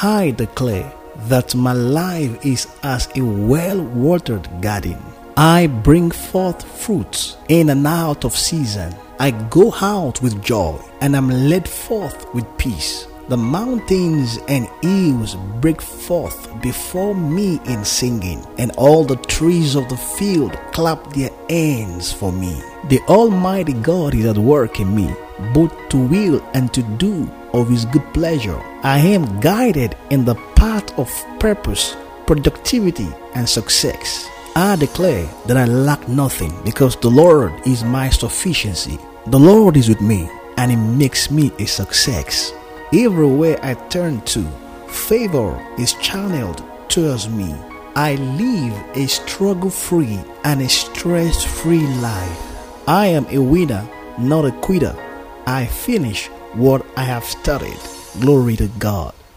I declare that my life is as a well watered garden. I bring forth fruits in and out of season. I go out with joy and am led forth with peace. The mountains and hills break forth before me in singing, and all the trees of the field clap their hands for me. The Almighty God is at work in me, both to will and to do of His good pleasure. I am guided in the path of purpose, productivity, and success. I declare that I lack nothing because the Lord is my sufficiency. The Lord is with me, and He makes me a success. Everywhere I turn to, favor is channeled towards me. I live a struggle free and a stress free life. I am a winner, not a quitter. I finish what I have studied. Glory to God.